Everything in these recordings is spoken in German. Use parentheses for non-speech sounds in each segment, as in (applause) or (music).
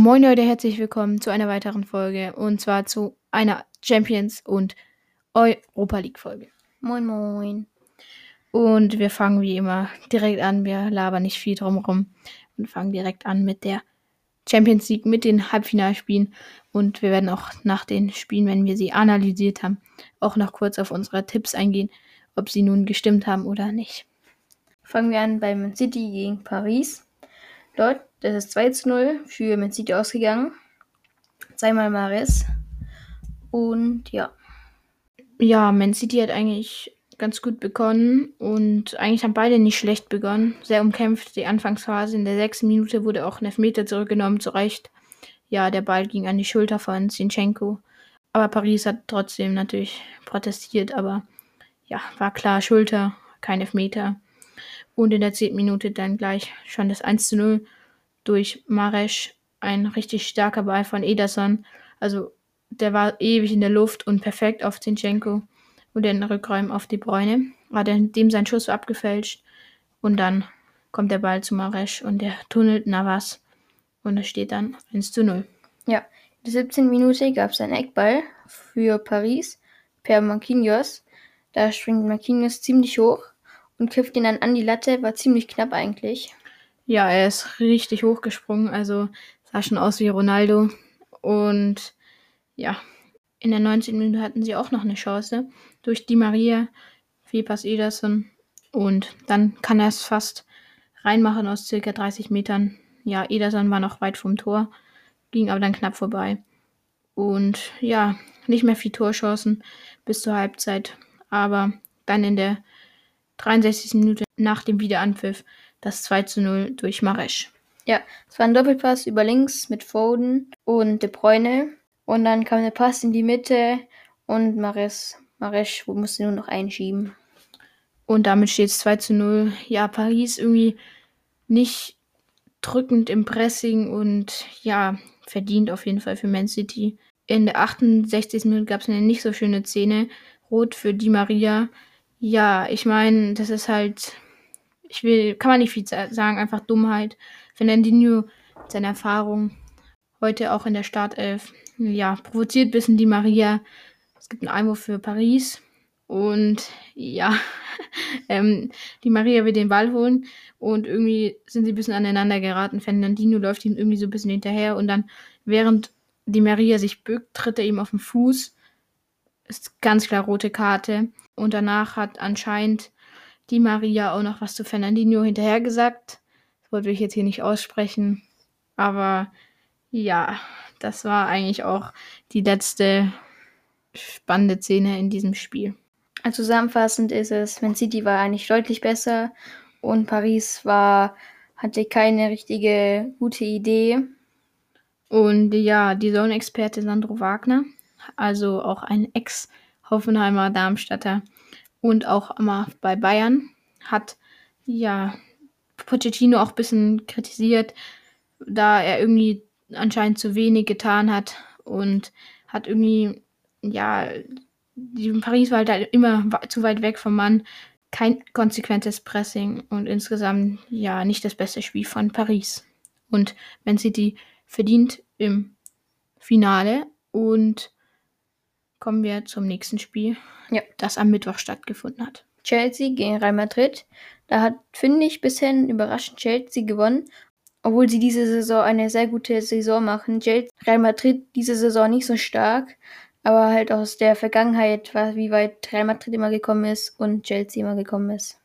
Moin Leute, herzlich willkommen zu einer weiteren Folge und zwar zu einer Champions und Europa League Folge. Moin Moin. Und wir fangen wie immer direkt an, wir labern nicht viel drumherum und fangen direkt an mit der Champions League, mit den Halbfinalspielen und wir werden auch nach den Spielen, wenn wir sie analysiert haben, auch noch kurz auf unsere Tipps eingehen, ob sie nun gestimmt haben oder nicht. Fangen wir an bei Man City gegen Paris. Dort, das ist 2 zu 0 für Man City ausgegangen. Zweimal Mares. Und ja. Ja, Man City hat eigentlich ganz gut begonnen und eigentlich haben beide nicht schlecht begonnen. Sehr umkämpft die Anfangsphase. In der sechsten Minute wurde auch ein Elfmeter zurückgenommen, zu Recht. Ja, der Ball ging an die Schulter von Zinchenko. Aber Paris hat trotzdem natürlich protestiert, aber ja, war klar Schulter, kein Elfmeter. Und in der zehnten Minute dann gleich schon das 1 zu 0 durch Maresch. Ein richtig starker Ball von Ederson. Also der war ewig in der Luft und perfekt auf Zinchenko. Und den Rückräumen auf die Bräune. War dem sein Schuss abgefälscht. Und dann kommt der Ball zu Maresch und der tunnelt Navas. Und es steht dann 1 zu 0. Ja, in der 17. Minute gab es einen Eckball für Paris per Marquinhos. Da springt Marquinhos ziemlich hoch und köpft ihn dann an die Latte. War ziemlich knapp eigentlich. Ja, er ist richtig hochgesprungen, also sah schon aus wie Ronaldo. Und ja, in der 19. Minute hatten sie auch noch eine Chance durch die Maria, Fepas Ederson. Und dann kann er es fast reinmachen aus circa 30 Metern. Ja, Ederson war noch weit vom Tor, ging aber dann knapp vorbei. Und ja, nicht mehr viel Torchancen bis zur Halbzeit. Aber dann in der 63. Minute nach dem Wiederanpfiff das 2 zu 0 durch Maresch. Ja, es war ein Doppelpass über links mit Foden und De Bruyne. Und dann kam der Pass in die Mitte und Maresch, Maresch musste nur noch einschieben. Und damit steht es 2 zu 0. Ja, Paris irgendwie nicht drückend im Pressing und ja, verdient auf jeden Fall für Man City. In der 68. Minute gab es eine nicht so schöne Szene. Rot für Di Maria. Ja, ich meine, das ist halt, ich will, kann man nicht viel sagen, einfach Dummheit. Fernandinho mit seiner Erfahrung heute auch in der Startelf, ja, provoziert ein bisschen die Maria. Es gibt einen Einwurf für Paris und ja, (laughs) ähm, die Maria will den Ball holen und irgendwie sind sie ein bisschen aneinander geraten. Fernandinho läuft ihm irgendwie so ein bisschen hinterher und dann, während die Maria sich bückt, tritt er ihm auf den Fuß. Ist ganz klar rote Karte. Und danach hat anscheinend die Maria auch noch was zu Fernandinho hinterher gesagt. Das wollte ich jetzt hier nicht aussprechen. Aber ja, das war eigentlich auch die letzte spannende Szene in diesem Spiel. Also zusammenfassend ist es, Man City war eigentlich deutlich besser und Paris war, hatte keine richtige gute Idee. Und ja, die Zone-Experte Sandro Wagner, also auch ein Ex-Hoffenheimer Darmstadter und auch immer bei Bayern, hat ja Pochettino auch ein bisschen kritisiert, da er irgendwie anscheinend zu wenig getan hat und hat irgendwie, ja, Paris war halt immer zu weit weg vom Mann. Kein konsequentes Pressing und insgesamt ja nicht das beste Spiel von Paris. Und Man City verdient im Finale und kommen wir zum nächsten Spiel, Ja. das am Mittwoch stattgefunden hat. Chelsea gegen Real Madrid. Da hat, finde ich, bisher überraschend Chelsea gewonnen, obwohl sie diese Saison eine sehr gute Saison machen. Real Madrid diese Saison nicht so stark, aber halt aus der Vergangenheit, war, wie weit Real Madrid immer gekommen ist und Chelsea immer gekommen ist.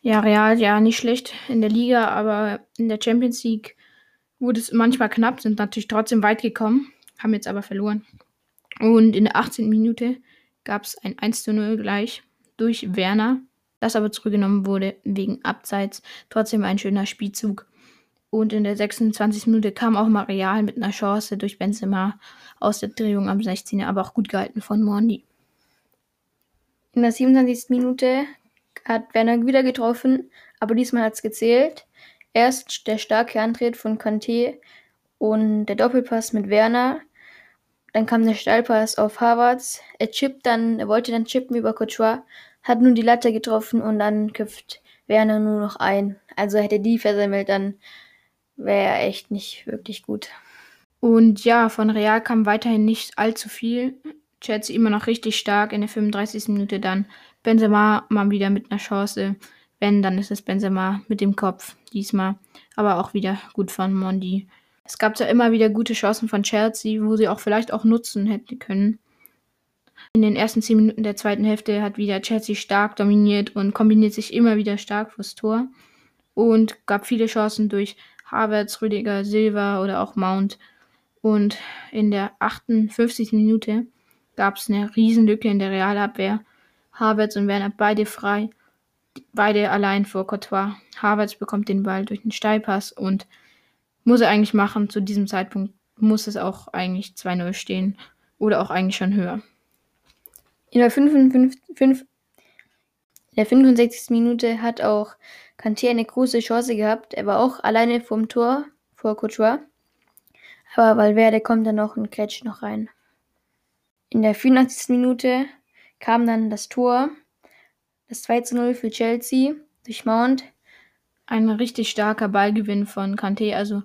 Ja, Real, ja, nicht schlecht in der Liga, aber in der Champions League wurde es manchmal knapp, sind natürlich trotzdem weit gekommen, haben jetzt aber verloren. Und in der 18. Minute gab es ein 1 zu 0 gleich durch Werner, das aber zurückgenommen wurde wegen Abseits. Trotzdem ein schöner Spielzug. Und in der 26. Minute kam auch mal Real mit einer Chance durch Benzema aus der Drehung am 16. aber auch gut gehalten von Mondi. In der 27. Minute hat Werner wieder getroffen, aber diesmal hat es gezählt. Erst der starke Antritt von Conte und der Doppelpass mit Werner. Dann kam der Steilpass auf Havertz. Er chippt dann, er wollte dann chippen über Courtois, hat nun die Latte getroffen und dann köpft Werner nur noch ein. Also hätte die versemmelt, dann wäre echt nicht wirklich gut. Und ja, von Real kam weiterhin nicht allzu viel. Chelsea immer noch richtig stark in der 35. Minute dann. Benzema mal wieder mit einer Chance. Wenn, dann ist es Benzema mit dem Kopf diesmal. Aber auch wieder gut von Mondi. Es gab zwar immer wieder gute Chancen von Chelsea, wo sie auch vielleicht auch nutzen hätten können. In den ersten 10 Minuten der zweiten Hälfte hat wieder Chelsea stark dominiert und kombiniert sich immer wieder stark fürs Tor. Und gab viele Chancen durch Havertz, Rüdiger, Silva oder auch Mount. Und in der 58. Minute gab es eine Riesenlücke in der Realabwehr. Havertz und Werner beide frei, beide allein vor Courtois. Havertz bekommt den Ball durch den Steilpass und muss er eigentlich machen. Zu diesem Zeitpunkt muss es auch eigentlich 2-0 stehen oder auch eigentlich schon höher. In der, 55, 5, in der 65. Minute hat auch Kanté eine große Chance gehabt. Er war auch alleine vom Tor vor Courtois. Aber Valverde kommt dann noch und grätscht noch rein. In der 84. Minute kam dann das Tor, das 2 zu 0 für Chelsea durch Mount. Ein richtig starker Ballgewinn von Kanté, also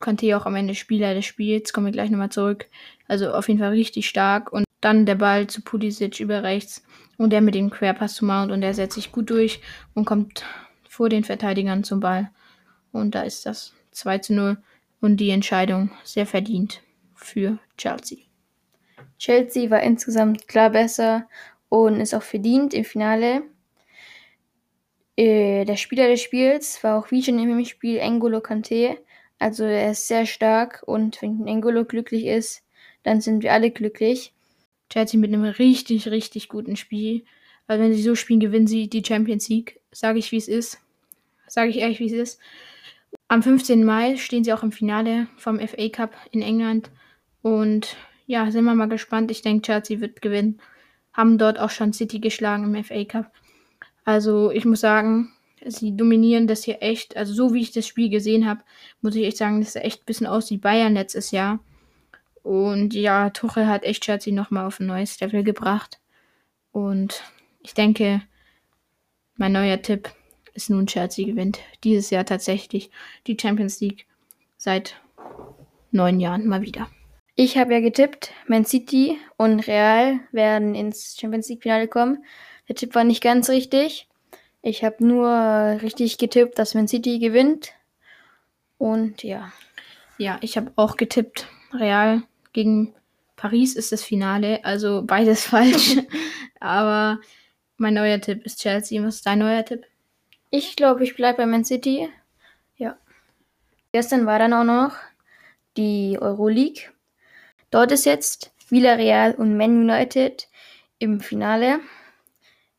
Kanté auch am Ende Spieler des Spiels, kommen wir gleich nochmal zurück. Also auf jeden Fall richtig stark und dann der Ball zu Pulisic über rechts und der mit dem Querpass zu Mount und der setzt sich gut durch und kommt vor den Verteidigern zum Ball. Und da ist das 2 zu 0 und die Entscheidung sehr verdient für Chelsea. Chelsea war insgesamt klar besser und ist auch verdient im Finale. Äh, der Spieler des Spiels war auch wie schon im Spiel Engolo Kante. Also er ist sehr stark und wenn Engolo glücklich ist, dann sind wir alle glücklich. Chelsea mit einem richtig, richtig guten Spiel. Weil wenn sie so spielen, gewinnen sie die Champions League. Sage ich, wie es ist. Sage ich ehrlich, wie es ist. Am 15. Mai stehen sie auch im Finale vom FA Cup in England. Und ja, sind wir mal gespannt. Ich denke, Chelsea wird gewinnen. Haben dort auch schon City geschlagen im FA Cup. Also ich muss sagen, sie dominieren das hier echt. Also so wie ich das Spiel gesehen habe, muss ich echt sagen, das sah echt ein bisschen aus wie Bayern letztes Jahr. Und ja, Tuchel hat echt Chelsea nochmal auf ein neues Level gebracht. Und ich denke, mein neuer Tipp ist nun Chelsea gewinnt dieses Jahr tatsächlich die Champions League seit neun Jahren mal wieder. Ich habe ja getippt, Man City und Real werden ins Champions League Finale kommen. Der Tipp war nicht ganz richtig. Ich habe nur richtig getippt, dass Man City gewinnt. Und ja. Ja, ich habe auch getippt. Real gegen Paris ist das Finale, also beides (laughs) falsch. Aber mein neuer Tipp ist Chelsea. Was ist dein neuer Tipp? Ich glaube, ich bleibe bei Man City. Ja. Gestern war dann auch noch die Euroleague. Dort ist jetzt Villarreal und Man United im Finale.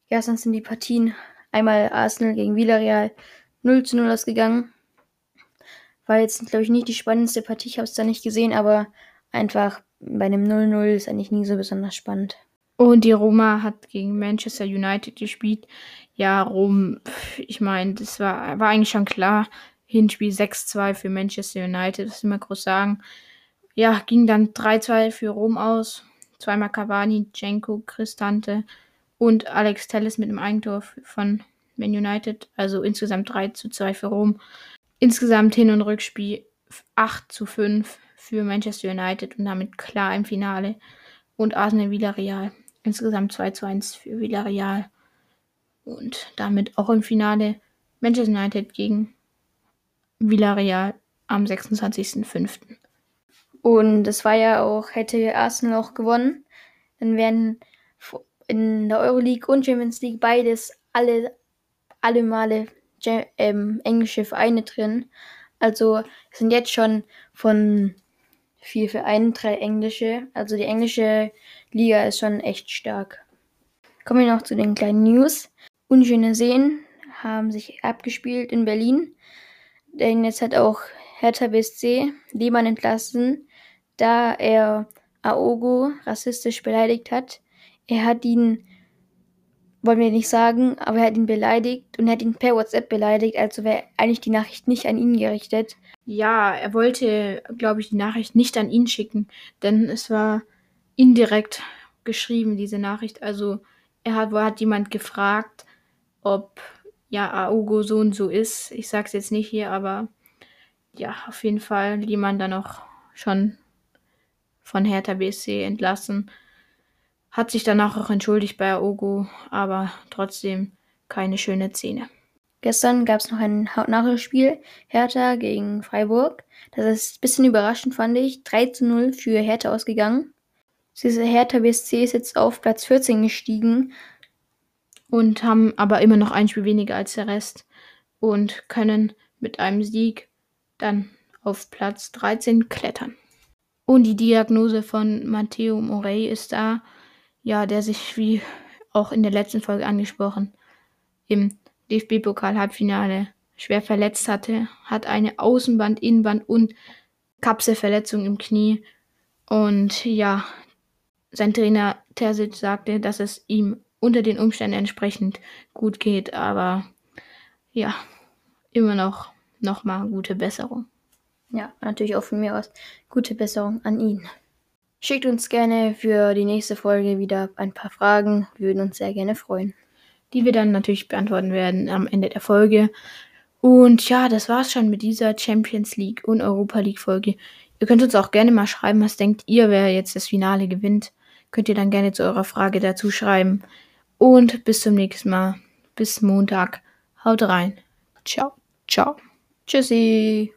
Gestern sind die Partien einmal Arsenal gegen Villarreal 0 zu 0 ausgegangen. War jetzt, glaube ich, nicht die spannendste Partie. Ich habe es da nicht gesehen, aber einfach bei einem 0-0 ist eigentlich nie so besonders spannend. Und die Roma hat gegen Manchester United gespielt. Ja, Rom, ich meine, das war, war eigentlich schon klar. Hinspiel 6-2 für Manchester United, das will man groß sagen. Ja, ging dann 3-2 für Rom aus. Zweimal Cavani, Cenko, Cristante und Alex Telles mit einem Eigentor von Man United. Also insgesamt 3 2 für Rom. Insgesamt Hin- und Rückspiel 8 5 für Manchester United und damit klar im Finale. Und Arsenal Villarreal Insgesamt 2 zu 1 für Villarreal. Und damit auch im Finale Manchester United gegen Villarreal am 26.05. Und es war ja auch, hätte Arsenal auch gewonnen, dann wären in der Euroleague und Champions League beides alle, alle Male ähm, englische Vereine drin. Also sind jetzt schon von vier Vereinen drei englische. Also die englische Liga ist schon echt stark. Kommen wir noch zu den kleinen News. Unschöne Seen haben sich abgespielt in Berlin. Denn jetzt hat auch Hertha BSC Lehmann entlassen, da er Aogo rassistisch beleidigt hat. Er hat ihn, wollen wir nicht sagen, aber er hat ihn beleidigt und er hat ihn per WhatsApp beleidigt, also wäre eigentlich die Nachricht nicht an ihn gerichtet. Ja, er wollte, glaube ich, die Nachricht nicht an ihn schicken, denn es war indirekt geschrieben, diese Nachricht. Also er hat, hat jemand gefragt, ob ja Aogo so und so ist. Ich sag's jetzt nicht hier, aber ja, auf jeden Fall jemand dann auch schon von Hertha BSC entlassen. Hat sich danach auch entschuldigt bei Aogo, aber trotzdem keine schöne Szene. Gestern gab es noch ein Nachspiel, Hertha gegen Freiburg. Das ist ein bisschen überraschend, fand ich. 3 zu 0 für Hertha ausgegangen. Diese Hertha BSC ist jetzt auf Platz 14 gestiegen. Und haben aber immer noch ein Spiel weniger als der Rest. Und können mit einem Sieg dann auf Platz 13 klettern. Und die Diagnose von Matteo Morey ist da, ja, der sich wie auch in der letzten Folge angesprochen im DFB-Pokal-Halbfinale schwer verletzt hatte, hat eine Außenband, Innenband und Kapselverletzung im Knie. Und ja, sein Trainer Terzic sagte, dass es ihm unter den Umständen entsprechend gut geht, aber ja, immer noch nochmal gute Besserung. Ja, natürlich auch von mir aus gute Besserung an ihn. Schickt uns gerne für die nächste Folge wieder ein paar Fragen. Wir würden uns sehr gerne freuen die wir dann natürlich beantworten werden am Ende der Folge. Und ja, das war's schon mit dieser Champions League und Europa League Folge. Ihr könnt uns auch gerne mal schreiben, was denkt ihr, wer jetzt das Finale gewinnt. Könnt ihr dann gerne zu eurer Frage dazu schreiben. Und bis zum nächsten Mal. Bis Montag. Haut rein. Ciao. Ciao. Tschüssi.